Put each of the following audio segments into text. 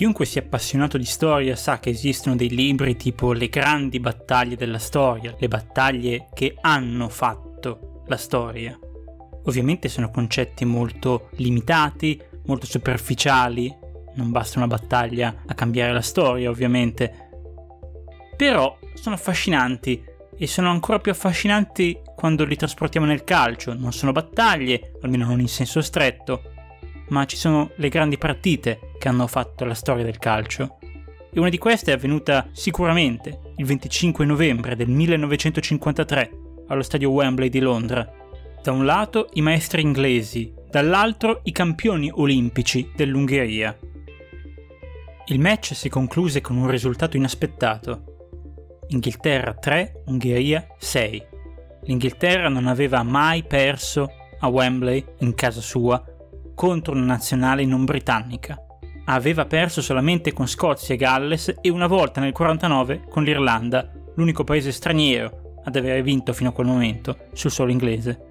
Chiunque sia appassionato di storia sa che esistono dei libri tipo Le grandi battaglie della storia, le battaglie che hanno fatto la storia. Ovviamente sono concetti molto limitati, molto superficiali, non basta una battaglia a cambiare la storia ovviamente, però sono affascinanti e sono ancora più affascinanti quando li trasportiamo nel calcio. Non sono battaglie, almeno non in senso stretto, ma ci sono le grandi partite che hanno fatto la storia del calcio. E una di queste è avvenuta sicuramente il 25 novembre del 1953 allo stadio Wembley di Londra. Da un lato i maestri inglesi, dall'altro i campioni olimpici dell'Ungheria. Il match si concluse con un risultato inaspettato. Inghilterra 3, Ungheria 6. L'Inghilterra non aveva mai perso a Wembley, in casa sua, contro una nazionale non britannica. Aveva perso solamente con Scozia e Galles e una volta nel 49 con l'Irlanda, l'unico paese straniero ad avere vinto fino a quel momento sul suolo inglese.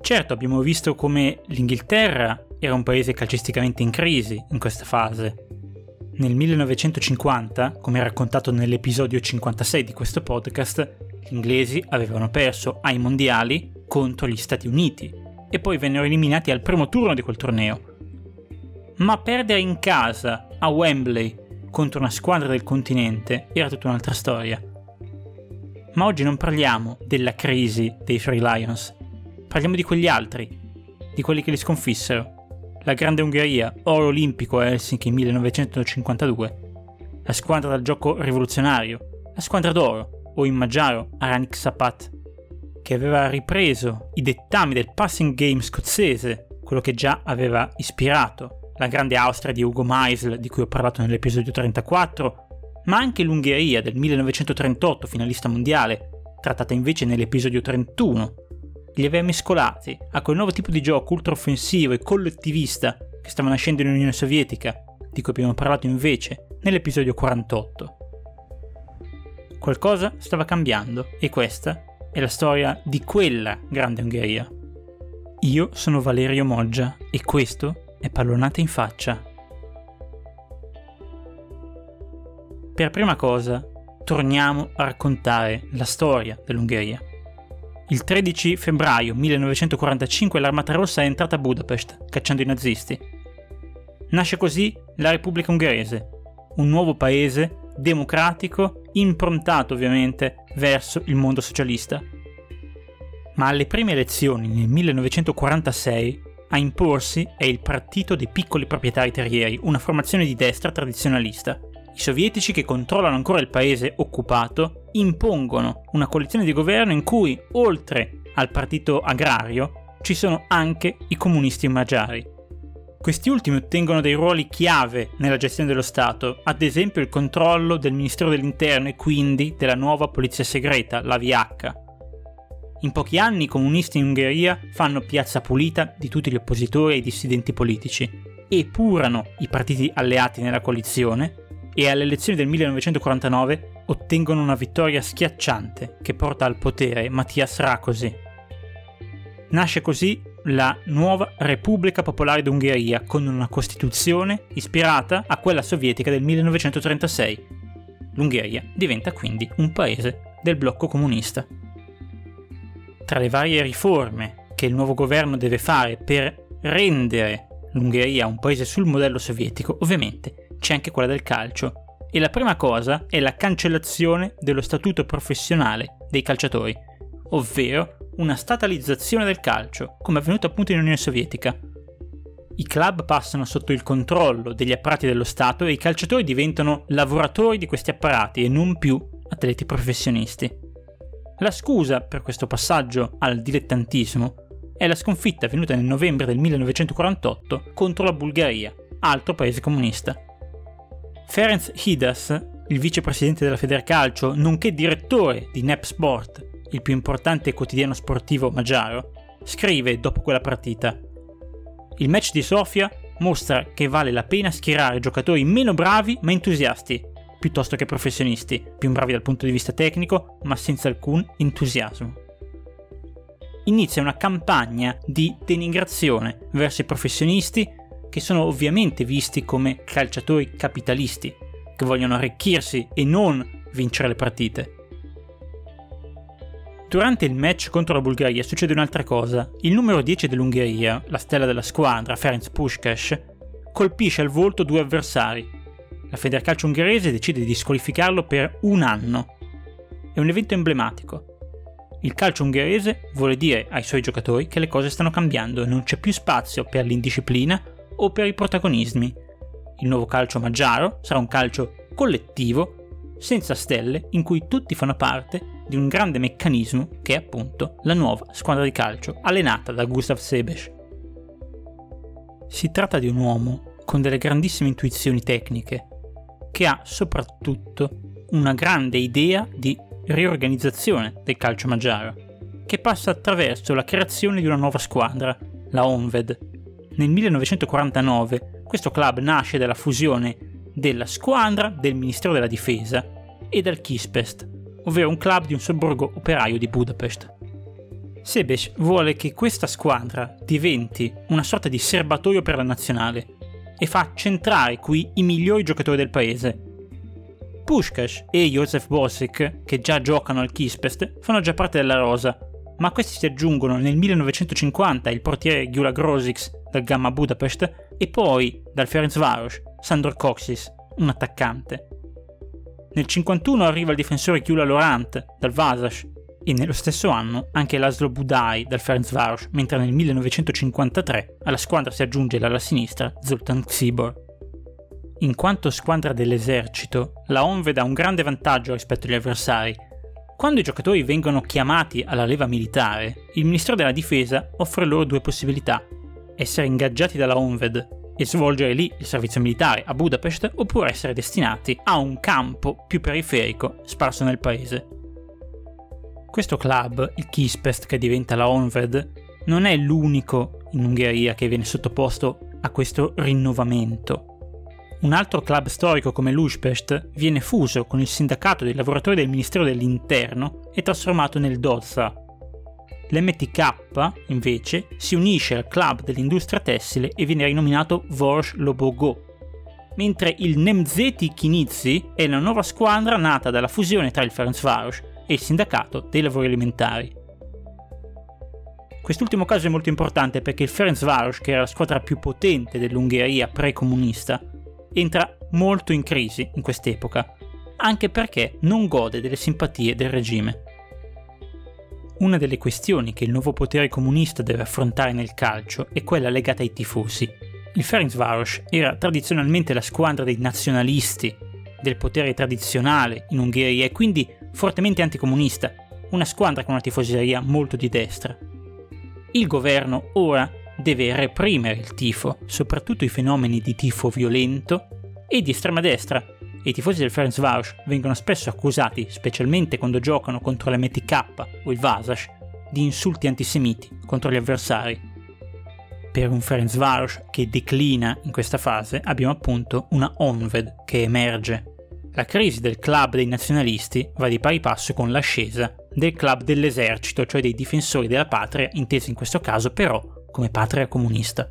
Certo, abbiamo visto come l'Inghilterra era un paese calcisticamente in crisi in questa fase, nel 1950, come raccontato nell'episodio 56 di questo podcast, gli inglesi avevano perso ai mondiali contro gli Stati Uniti e poi vennero eliminati al primo turno di quel torneo. Ma perdere in casa a Wembley contro una squadra del continente era tutta un'altra storia. Ma oggi non parliamo della crisi dei Free Lions, parliamo di quegli altri, di quelli che li sconfissero la Grande Ungheria, oro olimpico a Helsinki 1952, la squadra dal gioco rivoluzionario, la squadra d'oro, o in Maggiaro Aranik Sapat, che aveva ripreso i dettami del passing game scozzese, quello che già aveva ispirato la grande Austria di Ugo Meisel di cui ho parlato nell'episodio 34, ma anche l'Ungheria del 1938 finalista mondiale, trattata invece nell'episodio 31, li aveva mescolati a quel nuovo tipo di gioco ultraoffensivo e collettivista che stava nascendo in Unione Sovietica, di cui abbiamo parlato invece nell'episodio 48. Qualcosa stava cambiando e questa è la storia di quella grande Ungheria. Io sono Valerio Moggia e questo è Pallonate in faccia. Per prima cosa, torniamo a raccontare la storia dell'Ungheria. Il 13 febbraio 1945 l'Armata Rossa è entrata a Budapest, cacciando i nazisti. Nasce così la Repubblica Ungherese, un nuovo paese democratico, improntato ovviamente verso il mondo socialista. Ma alle prime elezioni nel 1946 a imporsi è il Partito dei Piccoli Proprietari Terrieri, una formazione di destra tradizionalista. I sovietici che controllano ancora il paese occupato impongono una coalizione di governo in cui, oltre al partito agrario, ci sono anche i comunisti magiari. Questi ultimi ottengono dei ruoli chiave nella gestione dello Stato, ad esempio il controllo del Ministero dell'Interno e quindi della nuova polizia segreta, la VH. In pochi anni i comunisti in Ungheria fanno piazza pulita di tutti gli oppositori e i dissidenti politici, epurano i partiti alleati nella coalizione e alle elezioni del 1949 ottengono una vittoria schiacciante che porta al potere Mattias Rakosi. Nasce così la nuova Repubblica Popolare d'Ungheria con una costituzione ispirata a quella sovietica del 1936. L'Ungheria diventa quindi un paese del blocco comunista. Tra le varie riforme che il nuovo governo deve fare per rendere l'Ungheria un paese sul modello sovietico, ovviamente c'è anche quella del calcio. E la prima cosa è la cancellazione dello statuto professionale dei calciatori, ovvero una statalizzazione del calcio, come avvenuto appunto in Unione Sovietica. I club passano sotto il controllo degli apparati dello Stato e i calciatori diventano lavoratori di questi apparati e non più atleti professionisti. La scusa per questo passaggio al dilettantismo è la sconfitta avvenuta nel novembre del 1948 contro la Bulgaria, altro paese comunista. Ferenc Hidas, il vicepresidente della Federcalcio, nonché direttore di NEP Sport, il più importante quotidiano sportivo magiaro, scrive dopo quella partita: Il match di Sofia mostra che vale la pena schierare giocatori meno bravi ma entusiasti, piuttosto che professionisti, più bravi dal punto di vista tecnico ma senza alcun entusiasmo. Inizia una campagna di denigrazione verso i professionisti che sono ovviamente visti come calciatori capitalisti, che vogliono arricchirsi e non vincere le partite. Durante il match contro la Bulgaria succede un'altra cosa. Il numero 10 dell'Ungheria, la stella della squadra, Ferenc Puskes, colpisce al volto due avversari. La Federcalcio ungherese decide di squalificarlo per un anno. È un evento emblematico. Il calcio ungherese vuole dire ai suoi giocatori che le cose stanno cambiando e non c'è più spazio per l'indisciplina o per i protagonismi. Il nuovo calcio maggiaro sarà un calcio collettivo, senza stelle, in cui tutti fanno parte di un grande meccanismo che è appunto la nuova squadra di calcio allenata da Gustav Sebes. Si tratta di un uomo con delle grandissime intuizioni tecniche, che ha soprattutto una grande idea di riorganizzazione del calcio maggiaro, che passa attraverso la creazione di una nuova squadra, la Onved. Nel 1949 questo club nasce dalla fusione della squadra del Ministero della Difesa e dal Kispest, ovvero un club di un sobborgo operaio di Budapest. Sebes vuole che questa squadra diventi una sorta di serbatoio per la nazionale e fa centrare qui i migliori giocatori del paese. Pushkash e Josef Bosik, che già giocano al Kispest, fanno già parte della rosa, ma questi si aggiungono nel 1950 il portiere Gyula Grosics dal Gamma Budapest e poi dal Ferencváros Sandor Coxis, un attaccante. Nel 51 arriva il difensore Gyula Laurent dal Vasas e nello stesso anno anche Laszlo Budai dal Ferencváros, mentre nel 1953 alla squadra si aggiunge dalla sinistra Zoltan Xibor. In quanto squadra dell'esercito, la Onved ha un grande vantaggio rispetto agli avversari. Quando i giocatori vengono chiamati alla leva militare, il Ministero della Difesa offre loro due possibilità. Essere ingaggiati dalla Onved e svolgere lì il servizio militare a Budapest oppure essere destinati a un campo più periferico sparso nel paese. Questo club, il Kispest che diventa la Onved, non è l'unico in Ungheria che viene sottoposto a questo rinnovamento. Un altro club storico come l'Uspest viene fuso con il sindacato dei lavoratori del Ministero dell'Interno e trasformato nel Dozza, L'MTK, invece, si unisce al club dell'industria tessile e viene rinominato Vorsh Lobogo, mentre il Nemzeti Kinizzi è la nuova squadra nata dalla fusione tra il Ferencváros e il sindacato dei lavori alimentari. Quest'ultimo caso è molto importante perché il Ferencváros, che era la squadra più potente dell'Ungheria pre-comunista, entra molto in crisi in quest'epoca, anche perché non gode delle simpatie del regime. Una delle questioni che il nuovo potere comunista deve affrontare nel calcio è quella legata ai tifosi. Il Ferencváros era tradizionalmente la squadra dei nazionalisti, del potere tradizionale in Ungheria e quindi fortemente anticomunista, una squadra con una tifoseria molto di destra. Il governo ora deve reprimere il tifo, soprattutto i fenomeni di tifo violento e di estrema destra, i tifosi del Ferencváros vengono spesso accusati, specialmente quando giocano contro l'MTK o il Vasas, di insulti antisemiti contro gli avversari. Per un Ferencváros che declina in questa fase abbiamo appunto una Onved che emerge. La crisi del club dei nazionalisti va di pari passo con l'ascesa del club dell'esercito, cioè dei difensori della patria, intesi in questo caso però come patria comunista.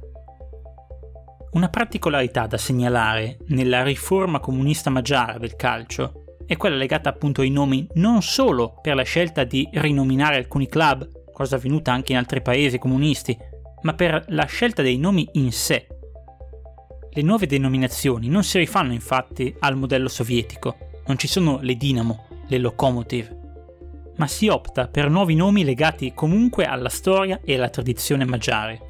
Una particolarità da segnalare nella riforma comunista maggiara del calcio è quella legata appunto ai nomi non solo per la scelta di rinominare alcuni club, cosa avvenuta anche in altri paesi comunisti, ma per la scelta dei nomi in sé. Le nuove denominazioni non si rifanno infatti al modello sovietico, non ci sono le Dinamo, le Lokomotiv, ma si opta per nuovi nomi legati comunque alla storia e alla tradizione maggiare.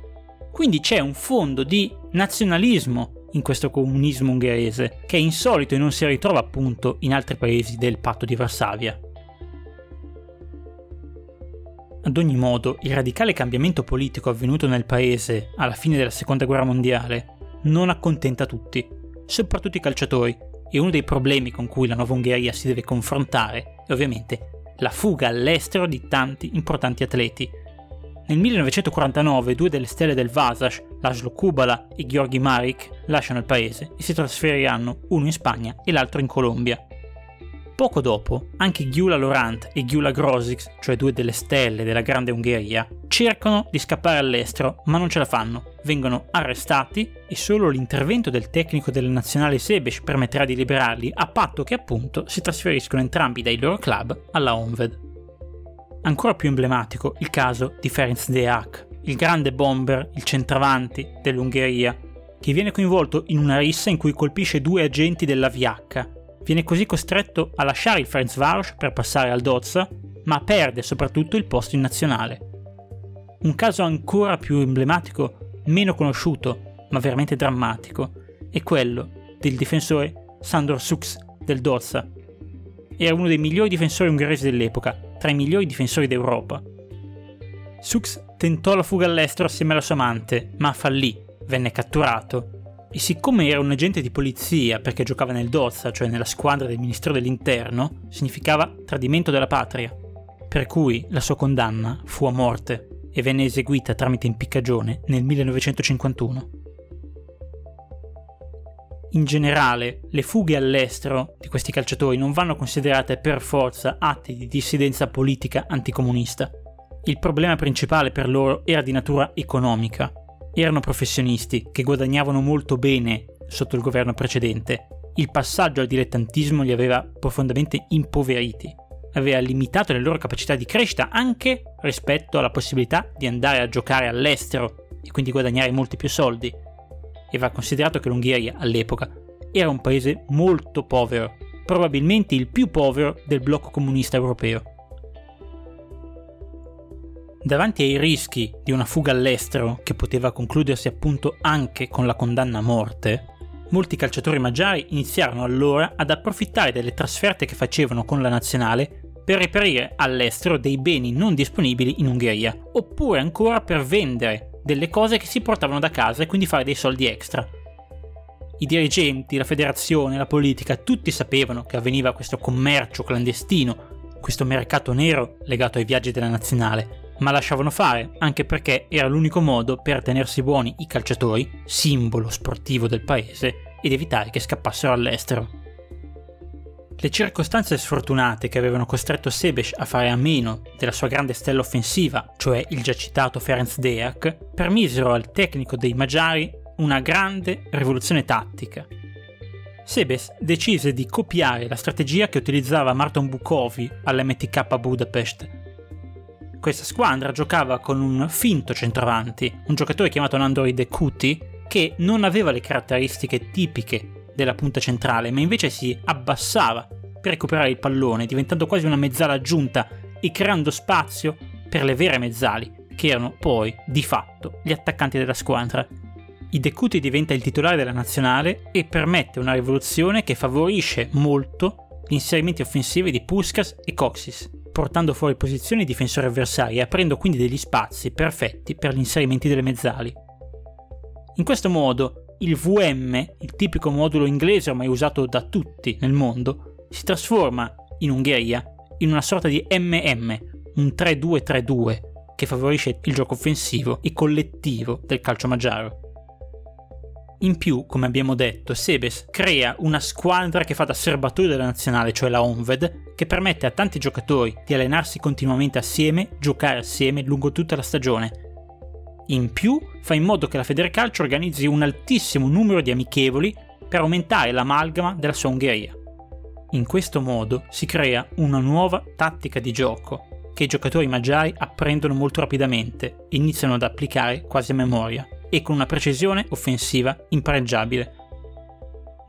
Quindi c'è un fondo di nazionalismo in questo comunismo ungherese, che è insolito e non si ritrova appunto in altri paesi del patto di Varsavia. Ad ogni modo, il radicale cambiamento politico avvenuto nel paese alla fine della seconda guerra mondiale non accontenta tutti, soprattutto i calciatori, e uno dei problemi con cui la nuova Ungheria si deve confrontare è ovviamente la fuga all'estero di tanti importanti atleti, nel 1949 due delle stelle del Vasas, Laszlo Kubala e Gheorghi Marik, lasciano il paese e si trasferiranno uno in Spagna e l'altro in Colombia. Poco dopo, anche Gyula Laurent e Gyula Grosics, cioè due delle stelle della Grande Ungheria, cercano di scappare all'estero, ma non ce la fanno. Vengono arrestati e solo l'intervento del tecnico della nazionale Sebesh permetterà di liberarli, a patto che appunto si trasferiscono entrambi dai loro club alla Onved. Ancora più emblematico il caso di Ferenc Deák, il grande bomber, il centravanti dell'Ungheria, che viene coinvolto in una rissa in cui colpisce due agenti della VH Viene così costretto a lasciare il Ferencváros per passare al Dozza, ma perde soprattutto il posto in nazionale. Un caso ancora più emblematico, meno conosciuto, ma veramente drammatico, è quello del difensore Sandor Sux del Dozza. Era uno dei migliori difensori ungheresi dell'epoca, tra i migliori difensori d'Europa. Sux tentò la fuga all'estero assieme alla sua amante, ma fallì, venne catturato e siccome era un agente di polizia perché giocava nel Dozza, cioè nella squadra del Ministero dell'Interno, significava tradimento della patria. Per cui la sua condanna fu a morte e venne eseguita tramite impiccagione nel 1951. In generale, le fughe all'estero di questi calciatori non vanno considerate per forza atti di dissidenza politica anticomunista. Il problema principale per loro era di natura economica, erano professionisti che guadagnavano molto bene sotto il governo precedente. Il passaggio al dilettantismo li aveva profondamente impoveriti, aveva limitato le loro capacità di crescita anche rispetto alla possibilità di andare a giocare all'estero e quindi guadagnare molti più soldi. E va considerato che l'Ungheria all'epoca era un paese molto povero, probabilmente il più povero del blocco comunista europeo. Davanti ai rischi di una fuga all'estero, che poteva concludersi appunto anche con la condanna a morte, molti calciatori maggiari iniziarono allora ad approfittare delle trasferte che facevano con la nazionale per reperire all'estero dei beni non disponibili in Ungheria, oppure ancora per vendere delle cose che si portavano da casa e quindi fare dei soldi extra. I dirigenti, la federazione, la politica, tutti sapevano che avveniva questo commercio clandestino, questo mercato nero legato ai viaggi della nazionale, ma lasciavano fare, anche perché era l'unico modo per tenersi buoni i calciatori, simbolo sportivo del paese, ed evitare che scappassero all'estero. Le circostanze sfortunate che avevano costretto Sebesh a fare a meno della sua grande stella offensiva, cioè il già citato Ferenc Deak, permisero al tecnico dei Magiari una grande rivoluzione tattica. Sebes decise di copiare la strategia che utilizzava Marton Bukovi all'MTK Budapest questa squadra giocava con un finto centravanti, un giocatore chiamato Nandori De Cuti, che non aveva le caratteristiche tipiche della punta centrale, ma invece si abbassava per recuperare il pallone, diventando quasi una mezzala aggiunta e creando spazio per le vere mezzali, che erano poi, di fatto, gli attaccanti della squadra. I Decuti diventa il titolare della nazionale e permette una rivoluzione che favorisce molto gli inserimenti offensivi di Puskas e Coxis portando fuori posizioni i difensori avversari e aprendo quindi degli spazi perfetti per gli inserimenti delle mezzali. In questo modo il VM, il tipico modulo inglese ormai usato da tutti nel mondo, si trasforma in Ungheria in una sorta di MM, un 3-2-3-2 che favorisce il gioco offensivo e collettivo del calcio magiaro. In più, come abbiamo detto, Sebes crea una squadra che fa da serbatoio della nazionale, cioè la Onved, che permette a tanti giocatori di allenarsi continuamente assieme, giocare assieme lungo tutta la stagione. In più, fa in modo che la Federcalcio organizzi un altissimo numero di amichevoli per aumentare l'amalgama della sua Ungheria. In questo modo si crea una nuova tattica di gioco che i giocatori magiari apprendono molto rapidamente e iniziano ad applicare quasi a memoria e con una precisione offensiva impareggiabile.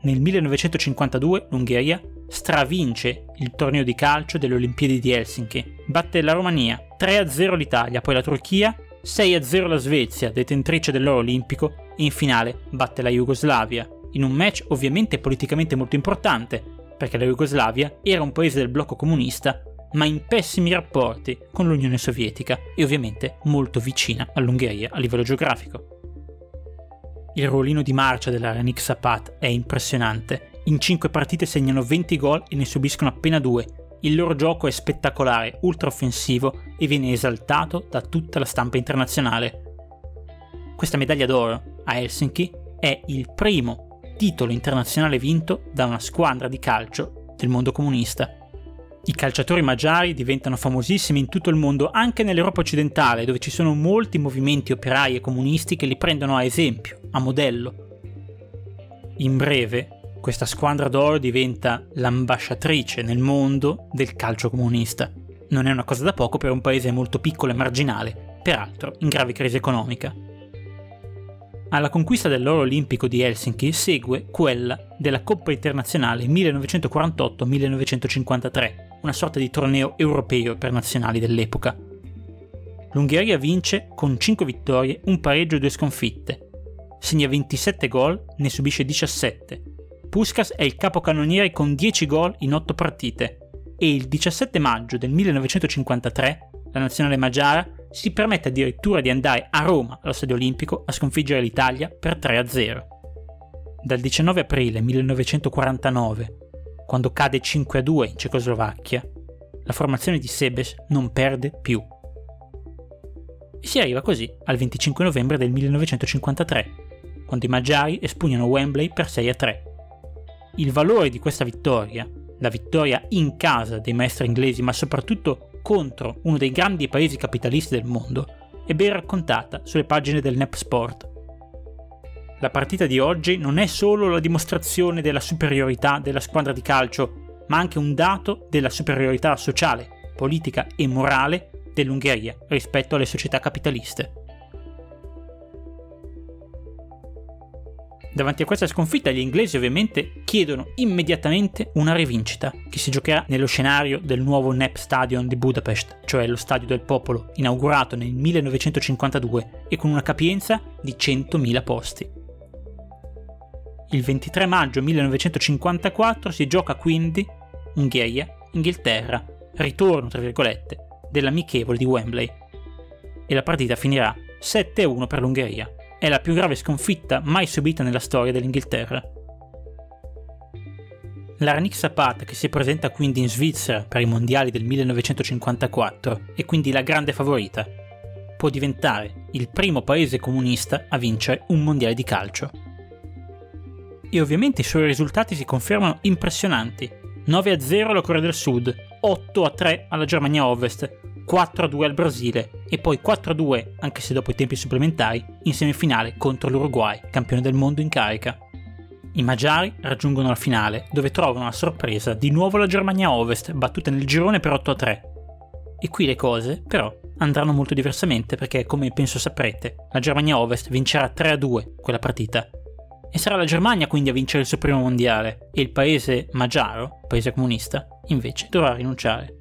Nel 1952 l'Ungheria stravince il torneo di calcio delle Olimpiadi di Helsinki, batte la Romania, 3-0 l'Italia, poi la Turchia, 6-0 la Svezia, detentrice dell'oro olimpico, e in finale batte la Jugoslavia, in un match ovviamente politicamente molto importante, perché la Jugoslavia era un paese del blocco comunista, ma in pessimi rapporti con l'Unione Sovietica e ovviamente molto vicina all'Ungheria a livello geografico. Il ruolino di marcia della Ranik Sapat è impressionante. In 5 partite segnano 20 gol e ne subiscono appena 2. Il loro gioco è spettacolare, ultra offensivo e viene esaltato da tutta la stampa internazionale. Questa medaglia d'oro a Helsinki è il primo titolo internazionale vinto da una squadra di calcio del mondo comunista. I calciatori magiari diventano famosissimi in tutto il mondo, anche nell'Europa occidentale, dove ci sono molti movimenti operai e comunisti che li prendono a esempio, a modello. In breve, questa squadra d'oro diventa l'ambasciatrice nel mondo del calcio comunista. Non è una cosa da poco per un paese molto piccolo e marginale, peraltro in grave crisi economica. Alla conquista dell'oro olimpico di Helsinki segue quella della Coppa internazionale 1948-1953, una sorta di torneo europeo per nazionali dell'epoca. L'Ungheria vince con 5 vittorie, un pareggio e 2 sconfitte. Segna 27 gol, ne subisce 17, Puskas è il capocannoniere con 10 gol in 8 partite e il 17 maggio del 1953 la nazionale magiara si permette addirittura di andare a Roma allo Stadio Olimpico a sconfiggere l'Italia per 3-0. Dal 19 aprile 1949, quando cade 5-2 in Cecoslovacchia, la formazione di Sebes non perde più. E si arriva così al 25 novembre del 1953, quando i magiari espugnano Wembley per 6-3 il valore di questa vittoria, la vittoria in casa dei maestri inglesi, ma soprattutto contro uno dei grandi paesi capitalisti del mondo, è ben raccontata sulle pagine del NEP Sport. La partita di oggi non è solo la dimostrazione della superiorità della squadra di calcio, ma anche un dato della superiorità sociale, politica e morale dell'Ungheria rispetto alle società capitaliste. Davanti a questa sconfitta gli inglesi ovviamente chiedono immediatamente una rivincita, che si giocherà nello scenario del nuovo NEP Stadion di Budapest, cioè lo Stadio del Popolo, inaugurato nel 1952 e con una capienza di 100.000 posti. Il 23 maggio 1954 si gioca quindi Ungheria-Inghilterra, ritorno tra virgolette, dell'amichevole di Wembley. E la partita finirà 7-1 per l'Ungheria è la più grave sconfitta mai subita nella storia dell'Inghilterra. L'Arnik Sapat, che si presenta quindi in Svizzera per i mondiali del 1954, è quindi la grande favorita. Può diventare il primo paese comunista a vincere un mondiale di calcio. E ovviamente i suoi risultati si confermano impressionanti. 9-0 alla Corea del Sud, 8-3 alla Germania Ovest, 4-2 al Brasile e poi 4-2, anche se dopo i tempi supplementari, in semifinale contro l'Uruguay, campione del mondo in carica. I Magiari raggiungono la finale, dove trovano a sorpresa di nuovo la Germania Ovest, battuta nel girone per 8-3. E qui le cose, però, andranno molto diversamente perché, come penso saprete, la Germania Ovest vincerà 3-2 quella partita. E sarà la Germania quindi a vincere il suo primo mondiale, e il paese magiaro, paese comunista, invece dovrà rinunciare.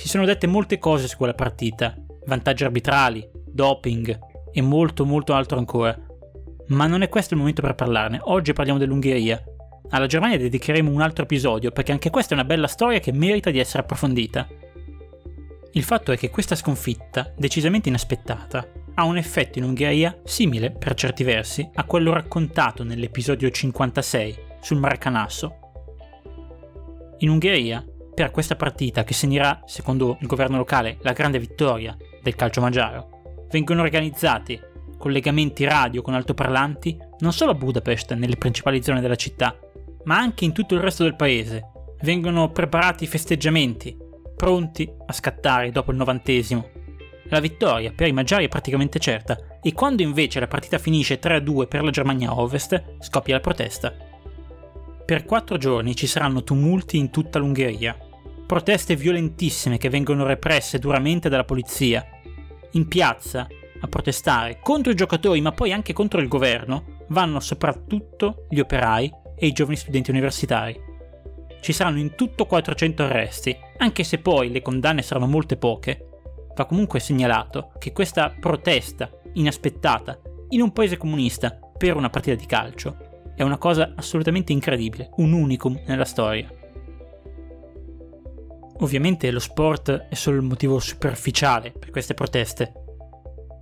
Si sono dette molte cose su quella partita, vantaggi arbitrali, doping e molto molto altro ancora. Ma non è questo il momento per parlarne, oggi parliamo dell'Ungheria. Alla Germania dedicheremo un altro episodio perché anche questa è una bella storia che merita di essere approfondita. Il fatto è che questa sconfitta, decisamente inaspettata, ha un effetto in Ungheria simile, per certi versi, a quello raccontato nell'episodio 56 sul Maracanasso. In Ungheria per questa partita, che segnerà, secondo il governo locale, la grande vittoria del calcio magiaro, vengono organizzati collegamenti radio con altoparlanti non solo a Budapest, nelle principali zone della città, ma anche in tutto il resto del paese. Vengono preparati festeggiamenti, pronti a scattare dopo il novantesimo. La vittoria per i Magiari è praticamente certa e quando invece la partita finisce 3-2 per la Germania Ovest, scoppia la protesta. Per quattro giorni ci saranno tumulti in tutta l'Ungheria, proteste violentissime che vengono represse duramente dalla polizia. In piazza, a protestare contro i giocatori ma poi anche contro il governo, vanno soprattutto gli operai e i giovani studenti universitari. Ci saranno in tutto 400 arresti, anche se poi le condanne saranno molte poche. Va comunque segnalato che questa protesta inaspettata in un paese comunista per una partita di calcio è una cosa assolutamente incredibile, un unicum nella storia. Ovviamente lo sport è solo il motivo superficiale per queste proteste.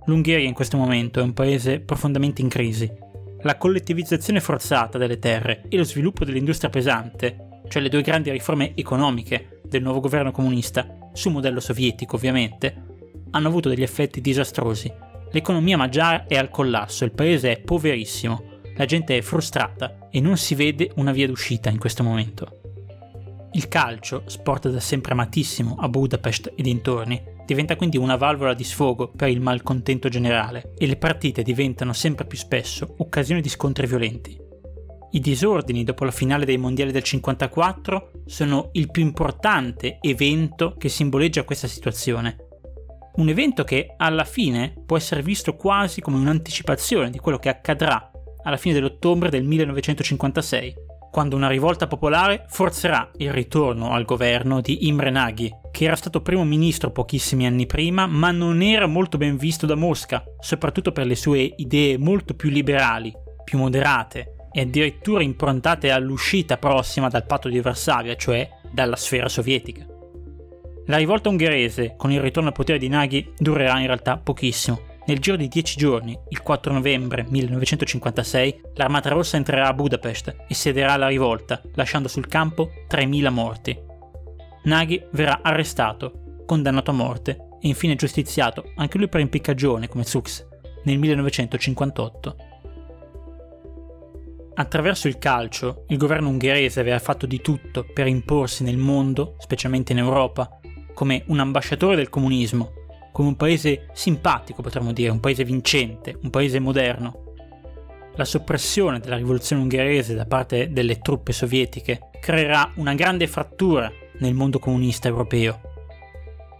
L'Ungheria in questo momento è un paese profondamente in crisi. La collettivizzazione forzata delle terre e lo sviluppo dell'industria pesante, cioè le due grandi riforme economiche del nuovo governo comunista, su modello sovietico ovviamente, hanno avuto degli effetti disastrosi. L'economia magiara è al collasso, il paese è poverissimo, la gente è frustrata e non si vede una via d'uscita in questo momento. Il calcio, sport da sempre amatissimo a Budapest e dintorni, diventa quindi una valvola di sfogo per il malcontento generale e le partite diventano sempre più spesso occasione di scontri violenti. I disordini dopo la finale dei mondiali del 54 sono il più importante evento che simboleggia questa situazione. Un evento che alla fine può essere visto quasi come un'anticipazione di quello che accadrà alla fine dell'ottobre del 1956, quando una rivolta popolare forzerà il ritorno al governo di Imre Nagy, che era stato primo ministro pochissimi anni prima, ma non era molto ben visto da Mosca, soprattutto per le sue idee molto più liberali, più moderate e addirittura improntate all'uscita prossima dal patto di Varsavia, cioè dalla sfera sovietica. La rivolta ungherese, con il ritorno al potere di Nagy, durerà in realtà pochissimo, nel giro di dieci giorni, il 4 novembre 1956, l'Armata Rossa entrerà a Budapest e siederà la rivolta, lasciando sul campo 3.000 morti. Nagy verrà arrestato, condannato a morte e infine giustiziato, anche lui per impiccagione come Zux, nel 1958. Attraverso il calcio, il governo ungherese aveva fatto di tutto per imporsi nel mondo, specialmente in Europa, come un ambasciatore del comunismo come un paese simpatico, potremmo dire, un paese vincente, un paese moderno. La soppressione della rivoluzione ungherese da parte delle truppe sovietiche creerà una grande frattura nel mondo comunista europeo.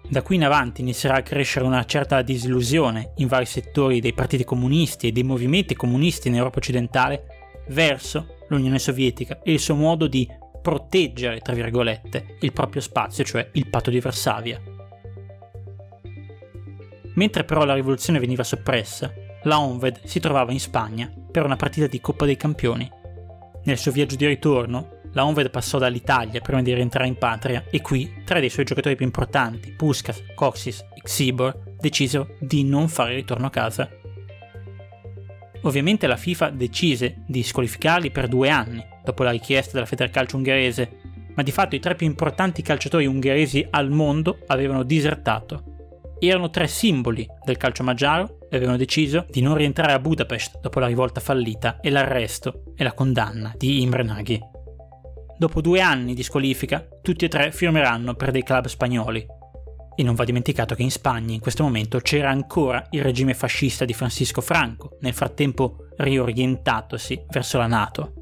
Da qui in avanti inizierà a crescere una certa disillusione in vari settori dei partiti comunisti e dei movimenti comunisti in Europa occidentale verso l'Unione Sovietica e il suo modo di proteggere, tra virgolette, il proprio spazio, cioè il patto di Varsavia. Mentre però la rivoluzione veniva soppressa, la Onved si trovava in Spagna per una partita di Coppa dei Campioni. Nel suo viaggio di ritorno, la Onved passò dall'Italia prima di rientrare in patria e qui tre dei suoi giocatori più importanti, Puskas, Coxis e Xibor, decisero di non fare ritorno a casa. Ovviamente la FIFA decise di squalificarli per due anni, dopo la richiesta della Federcalcio ungherese, ma di fatto i tre più importanti calciatori ungheresi al mondo avevano disertato erano tre simboli del calcio magiaro e avevano deciso di non rientrare a Budapest dopo la rivolta fallita e l'arresto e la condanna di Imre Nagy. Dopo due anni di squalifica, tutti e tre firmeranno per dei club spagnoli. E non va dimenticato che in Spagna in questo momento c'era ancora il regime fascista di Francisco Franco, nel frattempo riorientatosi verso la Nato.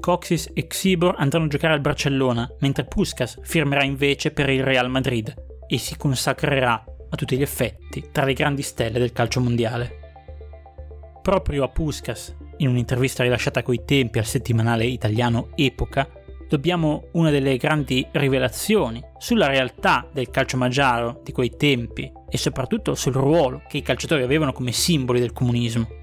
Coxis e Xibor andranno a giocare al Barcellona, mentre Puskas firmerà invece per il Real Madrid e si consacrerà a tutti gli effetti tra le grandi stelle del calcio mondiale. Proprio a Puskas, in un'intervista rilasciata coi tempi al settimanale italiano Epoca, dobbiamo una delle grandi rivelazioni sulla realtà del calcio magiaro di quei tempi e soprattutto sul ruolo che i calciatori avevano come simboli del comunismo.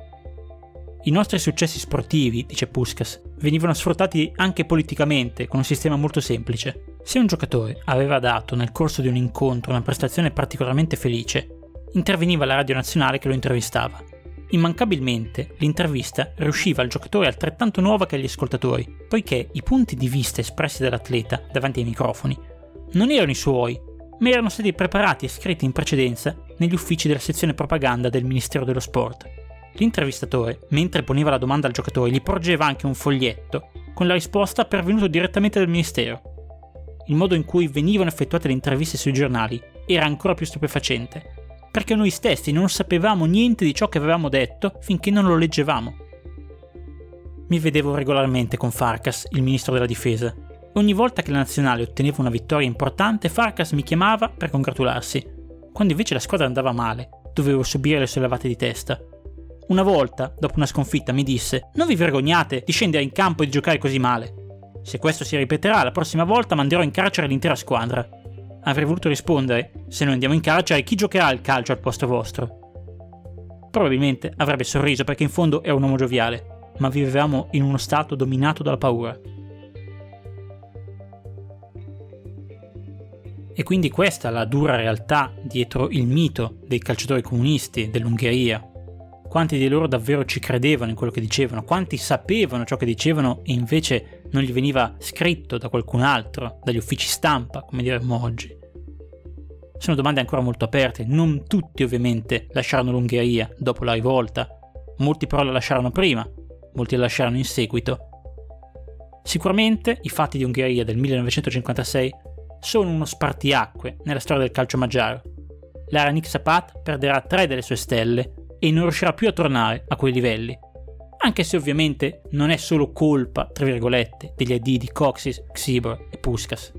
I nostri successi sportivi, dice Puskas, venivano sfruttati anche politicamente con un sistema molto semplice. Se un giocatore aveva dato nel corso di un incontro una prestazione particolarmente felice, interveniva la radio nazionale che lo intervistava. Immancabilmente l'intervista riusciva al giocatore altrettanto nuova che agli ascoltatori, poiché i punti di vista espressi dall'atleta davanti ai microfoni non erano i suoi, ma erano stati preparati e scritti in precedenza negli uffici della sezione propaganda del Ministero dello Sport. L'intervistatore, mentre poneva la domanda al giocatore, gli porgeva anche un foglietto con la risposta pervenuta direttamente dal Ministero. Il modo in cui venivano effettuate le interviste sui giornali era ancora più stupefacente, perché noi stessi non sapevamo niente di ciò che avevamo detto finché non lo leggevamo. Mi vedevo regolarmente con Farkas, il ministro della difesa. Ogni volta che la nazionale otteneva una vittoria importante, Farkas mi chiamava per congratularsi. Quando invece la squadra andava male, dovevo subire le sue lavate di testa una volta, dopo una sconfitta, mi disse: Non vi vergognate di scendere in campo e di giocare così male. Se questo si ripeterà, la prossima volta manderò in carcere l'intera squadra. Avrei voluto rispondere: Se noi andiamo in carcere, chi giocherà al calcio al posto vostro? Probabilmente avrebbe sorriso perché in fondo è un uomo gioviale, ma vivevamo in uno stato dominato dalla paura. E quindi questa è la dura realtà dietro il mito dei calciatori comunisti dell'Ungheria, quanti di loro davvero ci credevano in quello che dicevano, quanti sapevano ciò che dicevano e invece non gli veniva scritto da qualcun altro, dagli uffici stampa, come diremmo oggi. Sono domande ancora molto aperte, non tutti ovviamente lasciarono l'Ungheria dopo la rivolta, molti però la lasciarono prima, molti la lasciarono in seguito. Sicuramente i fatti di Ungheria del 1956 sono uno spartiacque nella storia del calcio maggiaro. La Ranik Sapat perderà tre delle sue stelle e non riuscirà più a tornare a quei livelli. Anche se ovviamente non è solo colpa, tra virgolette, degli AD di Coxis, Xibor e Puskas.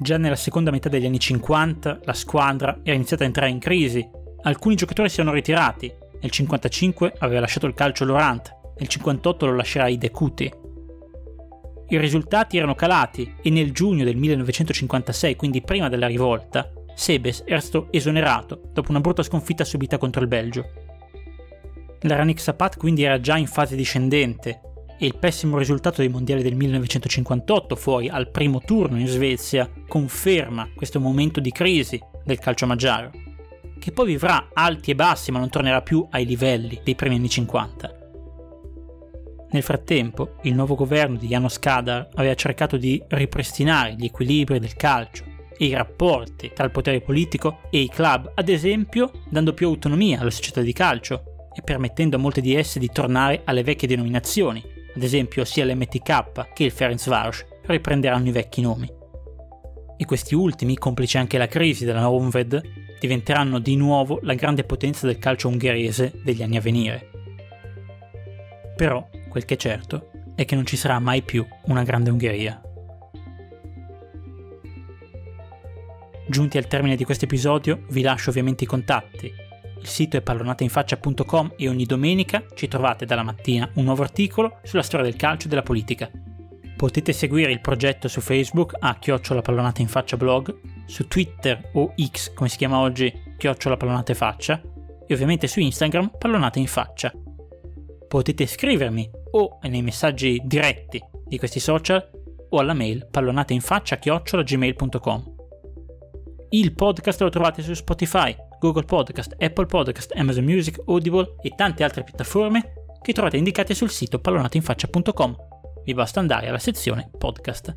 Già nella seconda metà degli anni 50 la squadra era iniziata a entrare in crisi, alcuni giocatori si erano ritirati, nel 55 aveva lasciato il calcio Laurent, nel 58 lo lascerà Idecuti. I risultati erano calati e nel giugno del 1956, quindi prima della rivolta, Sebes era stato esonerato dopo una brutta sconfitta subita contro il Belgio. La Ranik Sapat quindi era già in fase discendente e il pessimo risultato dei mondiali del 1958 fuori al primo turno in Svezia conferma questo momento di crisi del calcio maggiaro, che poi vivrà alti e bassi ma non tornerà più ai livelli dei primi anni 50. Nel frattempo, il nuovo governo di Janos Kadar aveva cercato di ripristinare gli equilibri del calcio e i rapporti tra il potere politico e i club, ad esempio dando più autonomia alle società di calcio e permettendo a molte di esse di tornare alle vecchie denominazioni, ad esempio sia l'MTK che il Ferencváros riprenderanno i vecchi nomi. E questi ultimi, complice anche la crisi della Honved, diventeranno di nuovo la grande potenza del calcio ungherese degli anni a venire. Però, quel che è certo, è che non ci sarà mai più una grande Ungheria. Giunti al termine di questo episodio, vi lascio ovviamente i contatti il sito è pallonateinfaccia.com e ogni domenica ci trovate dalla mattina un nuovo articolo sulla storia del calcio e della politica. Potete seguire il progetto su Facebook a chiocciola pallonata in faccia blog, su Twitter o X come si chiama oggi chiocciola pallonata in faccia e ovviamente su Instagram pallonata in faccia. Potete scrivermi o nei messaggi diretti di questi social o alla mail pallonateinfaccia chiocciola gmail.com. Il podcast lo trovate su Spotify, Google Podcast, Apple Podcast, Amazon Music, Audible e tante altre piattaforme che trovate indicate sul sito pallonateinfaccia.com. Vi basta andare alla sezione podcast.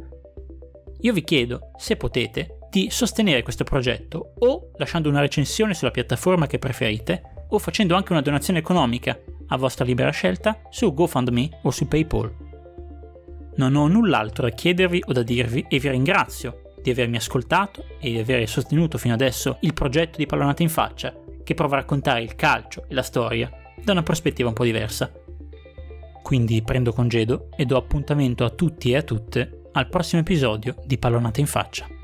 Io vi chiedo, se potete, di sostenere questo progetto o lasciando una recensione sulla piattaforma che preferite o facendo anche una donazione economica a vostra libera scelta su GoFundMe o su PayPal. Non ho null'altro da chiedervi o da dirvi e vi ringrazio di avermi ascoltato e di aver sostenuto fino adesso il progetto di Pallonata in Faccia, che prova a raccontare il calcio e la storia da una prospettiva un po' diversa. Quindi prendo congedo e do appuntamento a tutti e a tutte al prossimo episodio di Pallonata in Faccia.